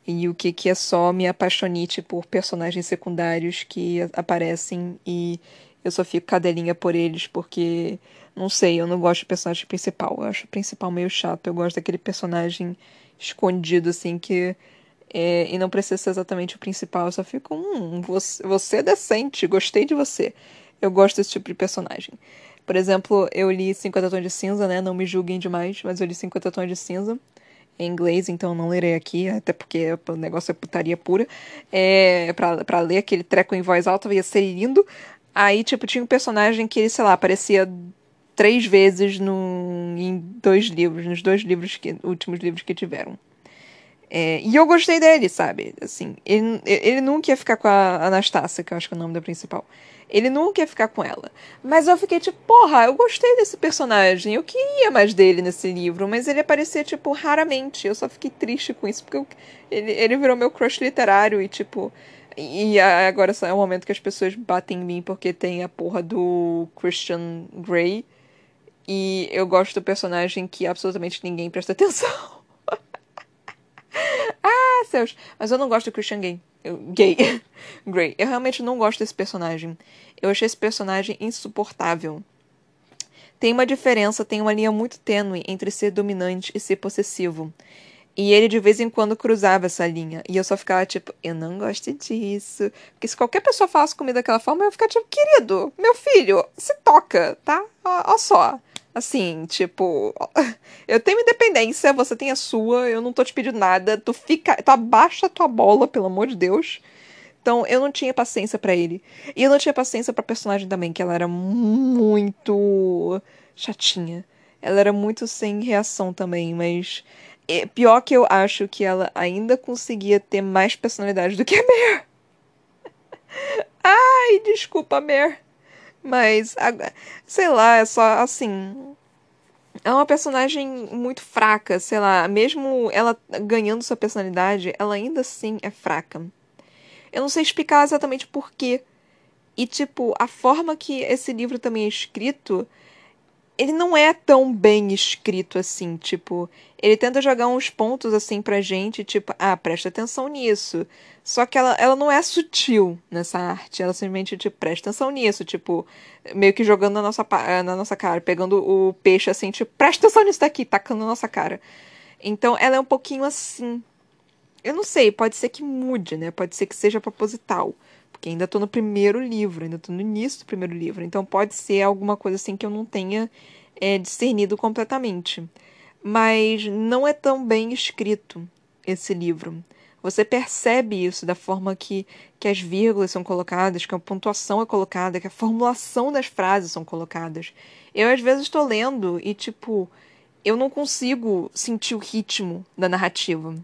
E o que, que é só me apaixonite por personagens secundários que aparecem e eu só fico cadelinha por eles porque, não sei, eu não gosto do personagem principal. Eu acho o principal meio chato. Eu gosto daquele personagem escondido, assim, que. É, e não precisa ser exatamente o principal. Eu só fico, hum, você, você é decente, gostei de você. Eu gosto desse tipo de personagem. Por exemplo, eu li 50 Tons de Cinza, né? Não me julguem demais, mas eu li 50 Tons de Cinza em inglês, então não lerei aqui, até porque o negócio é putaria pura. É, pra, pra ler aquele treco em voz alta ia ser lindo. Aí, tipo, tinha um personagem que ele, sei lá, aparecia três vezes no, em dois livros, nos dois livros que, últimos livros que tiveram. É, e eu gostei dele, sabe? Assim, ele, ele nunca ia ficar com a Anastácia, que eu acho que é o nome da principal. Ele nunca ia ficar com ela. Mas eu fiquei tipo, porra, eu gostei desse personagem. Eu queria mais dele nesse livro, mas ele aparecia, tipo, raramente. Eu só fiquei triste com isso, porque eu, ele, ele virou meu crush literário e, tipo. E agora é o momento que as pessoas batem em mim porque tem a porra do Christian Grey. E eu gosto do personagem que absolutamente ninguém presta (laughs) atenção. (laughs) ah, céus. Mas eu não gosto do Christian Grey. gay. (laughs) Grey. Eu realmente não gosto desse personagem. Eu achei esse personagem insuportável. Tem uma diferença, tem uma linha muito tênue entre ser dominante e ser possessivo. E ele de vez em quando cruzava essa linha. E eu só ficava tipo, eu não gosto disso. Porque se qualquer pessoa falasse comigo daquela forma, eu ia ficar tipo, querido, meu filho, se toca, tá? Ó só. Assim, tipo, (laughs) eu tenho independência, você tem a sua, eu não tô te pedindo nada. Tu fica, tu abaixa a tua bola, pelo amor de Deus. Então, eu não tinha paciência para ele. E eu não tinha paciência pra personagem também, que ela era muito chatinha. Ela era muito sem reação também, mas é, pior que eu acho que ela ainda conseguia ter mais personalidade do que a Mer. (laughs) Ai, desculpa, Mer. Mas, sei lá, é só assim. É uma personagem muito fraca, sei lá. Mesmo ela ganhando sua personalidade, ela ainda assim é fraca. Eu não sei explicar exatamente porquê. E, tipo, a forma que esse livro também é escrito ele não é tão bem escrito assim, tipo, ele tenta jogar uns pontos assim pra gente, tipo, ah, presta atenção nisso. Só que ela, ela não é sutil nessa arte, ela simplesmente, tipo, presta atenção nisso, tipo, meio que jogando na nossa, na nossa cara, pegando o peixe assim, tipo, presta atenção nisso daqui, tacando na nossa cara. Então ela é um pouquinho assim. Eu não sei, pode ser que mude, né? Pode ser que seja proposital. Porque ainda tô no primeiro livro, ainda tô no início do primeiro livro. Então pode ser alguma coisa assim que eu não tenha é, discernido completamente. Mas não é tão bem escrito esse livro. Você percebe isso da forma que, que as vírgulas são colocadas, que a pontuação é colocada, que a formulação das frases são colocadas. Eu, às vezes, estou lendo e, tipo, eu não consigo sentir o ritmo da narrativa,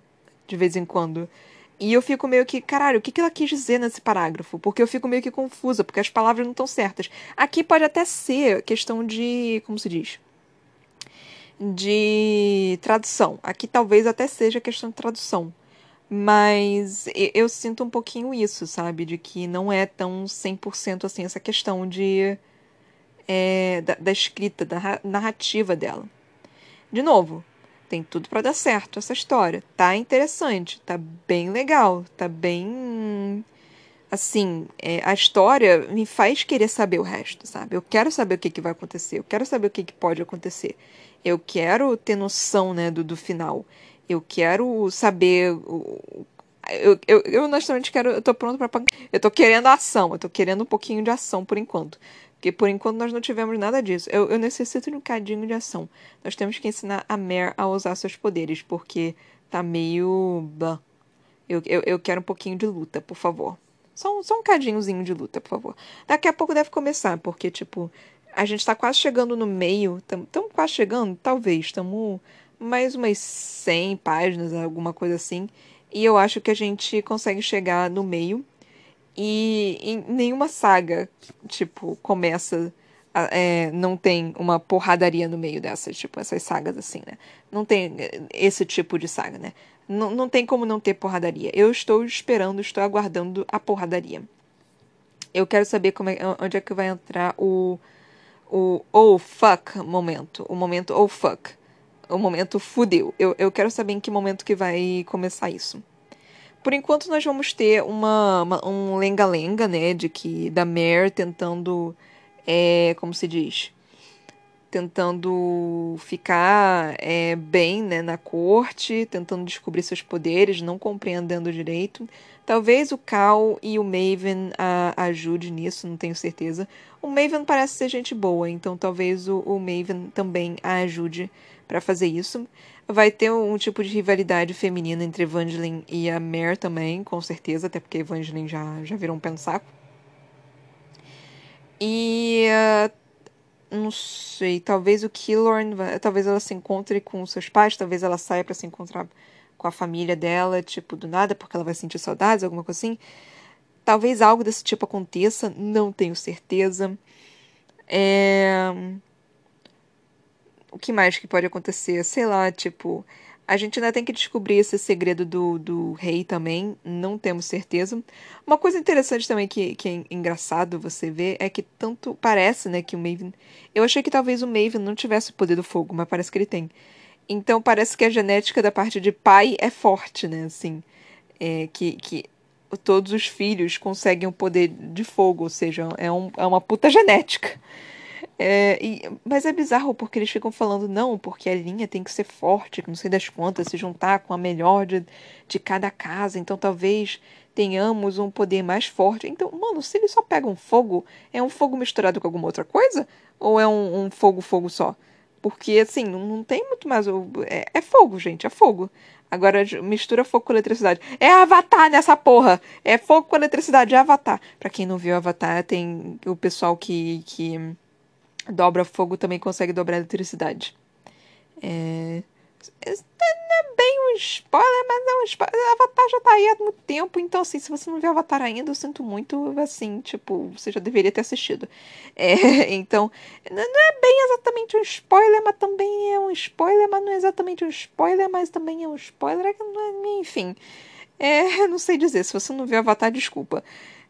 de vez em quando. E eu fico meio que, caralho, o que, ela quis dizer nesse parágrafo? Porque eu fico meio que confusa, porque as palavras não estão certas. Aqui pode até ser questão de. Como se diz? De tradução. Aqui talvez até seja questão de tradução. Mas eu sinto um pouquinho isso, sabe? De que não é tão 100% assim essa questão de. É, da, da escrita, da narrativa dela. De novo, tem tudo para dar certo essa história. Tá interessante, tá bem legal, tá bem. Assim, é, a história me faz querer saber o resto, sabe? Eu quero saber o que, que vai acontecer, eu quero saber o que, que pode acontecer. Eu quero ter noção, né, do, do final. Eu quero saber. Eu, eu, eu honestamente quero. Eu tô pronto pra. Eu tô querendo ação, eu tô querendo um pouquinho de ação por enquanto. Porque por enquanto nós não tivemos nada disso. Eu, eu necessito de um cadinho de ação. Nós temos que ensinar a Mare a usar seus poderes, porque tá meio. Eu, eu, eu quero um pouquinho de luta, por favor. Só, só um cadinhozinho de luta, por favor. Daqui a pouco deve começar, porque, tipo, a gente tá quase chegando no meio. Estamos quase chegando? Talvez. Estamos mais umas 100 páginas, alguma coisa assim. E eu acho que a gente consegue chegar no meio. E nenhuma saga, tipo, começa. É, não tem uma porradaria no meio dessas, tipo, essas sagas assim, né? Não tem esse tipo de saga, né? Não, não tem como não ter porradaria. Eu estou esperando, estou aguardando a porradaria. Eu quero saber como é, onde é que vai entrar o, o oh fuck momento. O momento oh fuck. O momento fudeu. Eu, eu quero saber em que momento que vai começar isso. Por enquanto nós vamos ter uma, uma um lenga-lenga, né, de que da Mare tentando, é, como se diz, tentando ficar é, bem, né, na corte, tentando descobrir seus poderes, não compreendendo direito. Talvez o Cal e o Maven a, ajude nisso, não tenho certeza. O Maven parece ser gente boa, então talvez o, o Maven também a ajude para fazer isso. Vai ter um tipo de rivalidade feminina entre Evangeline e a Mare também, com certeza, até porque Evangeline já, já virou um pé no saco. E. Uh, não sei, talvez o Killorn, talvez ela se encontre com seus pais, talvez ela saia para se encontrar com a família dela, tipo, do nada, porque ela vai sentir saudades, alguma coisa assim. Talvez algo desse tipo aconteça, não tenho certeza. É o que mais que pode acontecer? Sei lá, tipo. A gente ainda tem que descobrir esse segredo do, do rei também, não temos certeza. Uma coisa interessante também que, que é engraçado você ver é que tanto parece, né, que o Maven. Eu achei que talvez o Maven não tivesse o poder do fogo, mas parece que ele tem. Então parece que a genética da parte de pai é forte, né, assim. É, que, que todos os filhos conseguem o poder de fogo, ou seja, é, um, é uma puta genética. É, e, mas é bizarro porque eles ficam falando, não, porque a linha tem que ser forte, não sei das quantas, se juntar com a melhor de, de cada casa, então talvez tenhamos um poder mais forte. Então, mano, se eles só pegam fogo, é um fogo misturado com alguma outra coisa? Ou é um, um fogo, fogo só? Porque, assim, não, não tem muito mais. É, é fogo, gente, é fogo. Agora mistura fogo com eletricidade. É Avatar nessa porra! É fogo com eletricidade, é Avatar. Pra quem não viu Avatar, tem o pessoal que, que dobra fogo também consegue dobrar eletricidade. É... Não é bem um spoiler, mas é um spoiler. Avatar já tá aí há muito tempo, então assim, se você não viu Avatar ainda, eu sinto muito, assim, tipo, você já deveria ter assistido. É, (laughs) então, não é bem exatamente um spoiler, mas também é um spoiler, mas não é exatamente um spoiler, mas também é um spoiler, é, enfim. É, (laughs) não sei dizer, se você não viu Avatar, desculpa.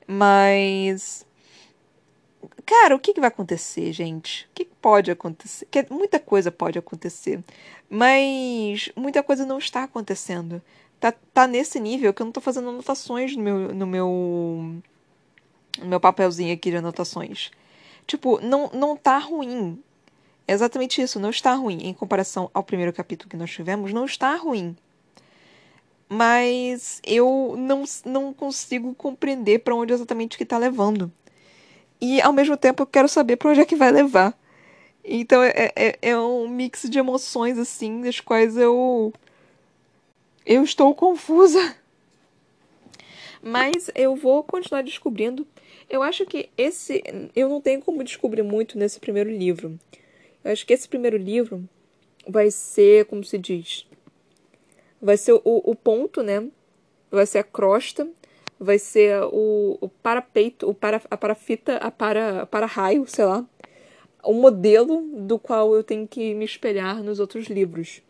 Mas Cara, o que, que vai acontecer, gente? O que, que pode acontecer? Que muita coisa pode acontecer. Mas muita coisa não está acontecendo. Tá, tá nesse nível que eu não tô fazendo anotações no meu, no meu, no meu papelzinho aqui de anotações. Tipo, não, não tá ruim. É exatamente isso, não está ruim. Em comparação ao primeiro capítulo que nós tivemos, não está ruim. Mas eu não, não consigo compreender para onde exatamente que está levando. E ao mesmo tempo eu quero saber para onde é que vai levar. Então é, é, é um mix de emoções assim, das quais eu. Eu estou confusa. Mas eu vou continuar descobrindo. Eu acho que esse. Eu não tenho como descobrir muito nesse primeiro livro. Eu acho que esse primeiro livro vai ser, como se diz? Vai ser o, o ponto, né? Vai ser a crosta vai ser o, o parapeito, o para, a parafita, a para, a para raio, sei lá, o modelo do qual eu tenho que me espelhar nos outros livros.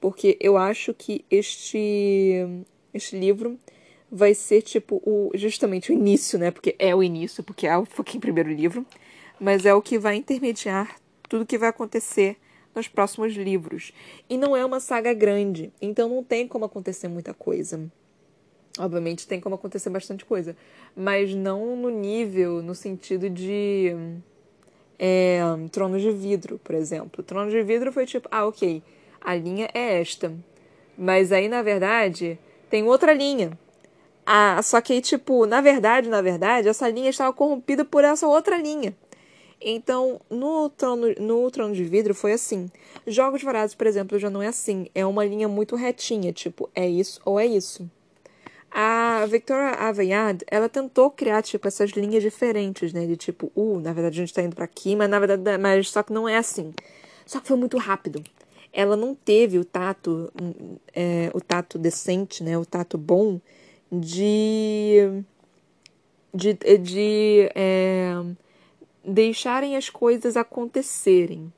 Porque eu acho que este, este livro vai ser tipo o, justamente o início, né? Porque é o início, porque é o fucking primeiro livro, mas é o que vai intermediar tudo que vai acontecer nos próximos livros. E não é uma saga grande, então não tem como acontecer muita coisa. Obviamente tem como acontecer bastante coisa, mas não no nível, no sentido de é, de Vidro, por exemplo. Tronos de Vidro foi tipo, ah, ok, a linha é esta, mas aí na verdade tem outra linha. Ah, só que aí, tipo, na verdade, na verdade, essa linha estava corrompida por essa outra linha. Então, no trono, no trono de vidro foi assim. Jogos Vorazes, por exemplo, já não é assim. É uma linha muito retinha, tipo, é isso ou é isso. A Victoria Aveyard, ela tentou criar, tipo, essas linhas diferentes, né? De tipo, uh, na verdade a gente tá indo para aqui, mas na verdade, mas só que não é assim. Só que foi muito rápido. Ela não teve o tato, é, o tato decente, né? O tato bom de... De, de é, deixarem as coisas acontecerem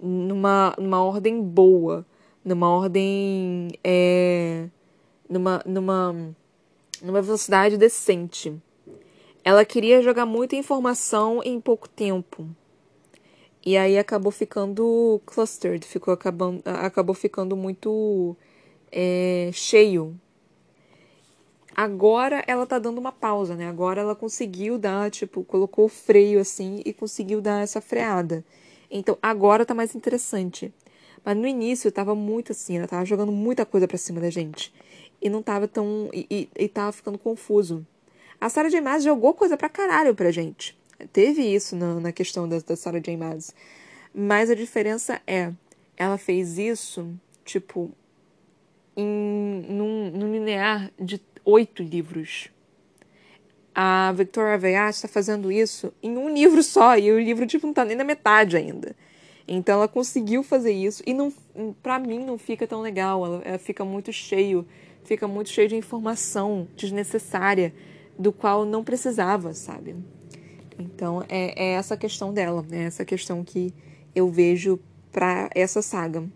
numa, numa ordem boa, numa ordem... É, numa... numa numa velocidade decente. Ela queria jogar muita informação em pouco tempo. E aí acabou ficando clustered, ficou acabando, acabou ficando muito é, cheio. Agora ela tá dando uma pausa, né? Agora ela conseguiu dar, tipo, colocou o freio assim e conseguiu dar essa freada. Então agora tá mais interessante. Mas no início tava muito assim, ela tava jogando muita coisa pra cima da gente e não tava tão. e, e, e tava ficando confuso. A Sarah J. Maas jogou coisa pra caralho pra gente. Teve isso na, na questão da, da Sarah J. Maas. Mas a diferença é, ela fez isso, tipo, em, num, num linear de oito livros. A Victoria Aveyard está fazendo isso em um livro só, e o livro, tipo, não tá nem na metade ainda. Então ela conseguiu fazer isso, e não, pra mim não fica tão legal, ela, ela fica muito cheio fica muito cheio de informação desnecessária do qual não precisava, sabe? Então é, é essa questão dela, é essa questão que eu vejo para essa saga.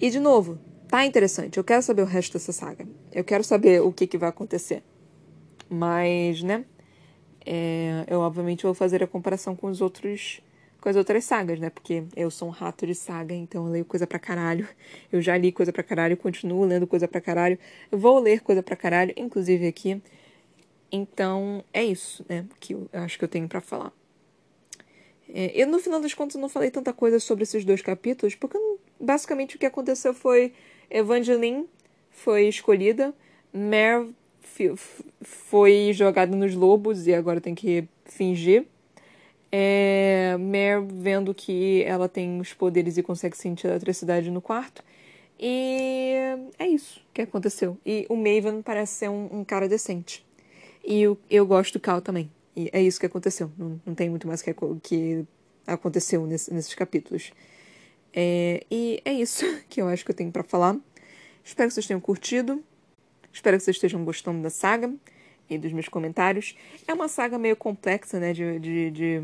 E de novo, tá interessante. Eu quero saber o resto dessa saga. Eu quero saber o que, que vai acontecer. Mas, né? É, eu obviamente vou fazer a comparação com os outros, com as outras sagas, né? Porque eu sou um rato de saga, então eu leio coisa pra caralho. Eu já li coisa pra caralho, continuo lendo coisa pra caralho. Vou ler coisa pra caralho, inclusive aqui. Então, é isso, né? Que eu acho que eu tenho para falar. É, eu, no final das contas, não falei tanta coisa sobre esses dois capítulos, porque basicamente o que aconteceu foi Evangeline foi escolhida, Mer foi jogada nos lobos e agora tem que fingir. É, Mer vendo que ela tem os poderes e consegue sentir a eletricidade no quarto. E é isso que aconteceu. E o Maven parece ser um, um cara decente. E eu, eu gosto do Cal também. E é isso que aconteceu. Não, não tem muito mais que, que aconteceu nesse, nesses capítulos. É, e é isso (laughs) que eu acho que eu tenho para falar. Espero que vocês tenham curtido. Espero que vocês estejam gostando da saga e dos meus comentários. É uma saga meio complexa, né? De, de, de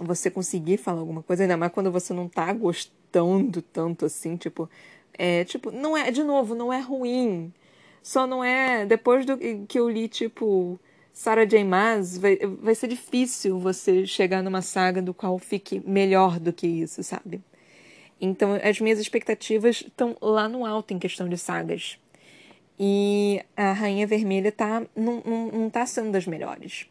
você conseguir falar alguma coisa, ainda mais quando você não tá gostando tanto assim, tipo. É, tipo, não é, de novo, não é ruim. Só não é. Depois do que eu li, tipo, Sarah J. Maas, vai, vai ser difícil você chegar numa saga do qual fique melhor do que isso, sabe? Então, as minhas expectativas estão lá no alto em questão de sagas. E a Rainha Vermelha tá, não, não, não tá sendo das melhores.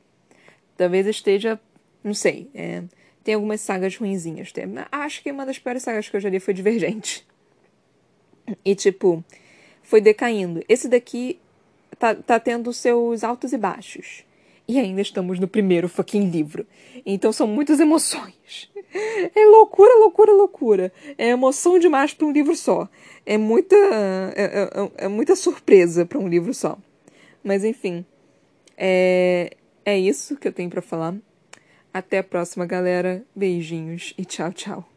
Talvez esteja, não sei, é, tem algumas sagas ruinzinhas. Tem, acho que uma das piores sagas que eu já li foi Divergente. E, tipo, foi decaindo. Esse daqui tá, tá tendo seus altos e baixos. E ainda estamos no primeiro fucking livro. Então são muitas emoções. É loucura, loucura, loucura. É emoção demais para um livro só. É muita, é, é, é muita surpresa para um livro só. Mas enfim, é, é isso que eu tenho para falar. Até a próxima, galera. Beijinhos e tchau, tchau.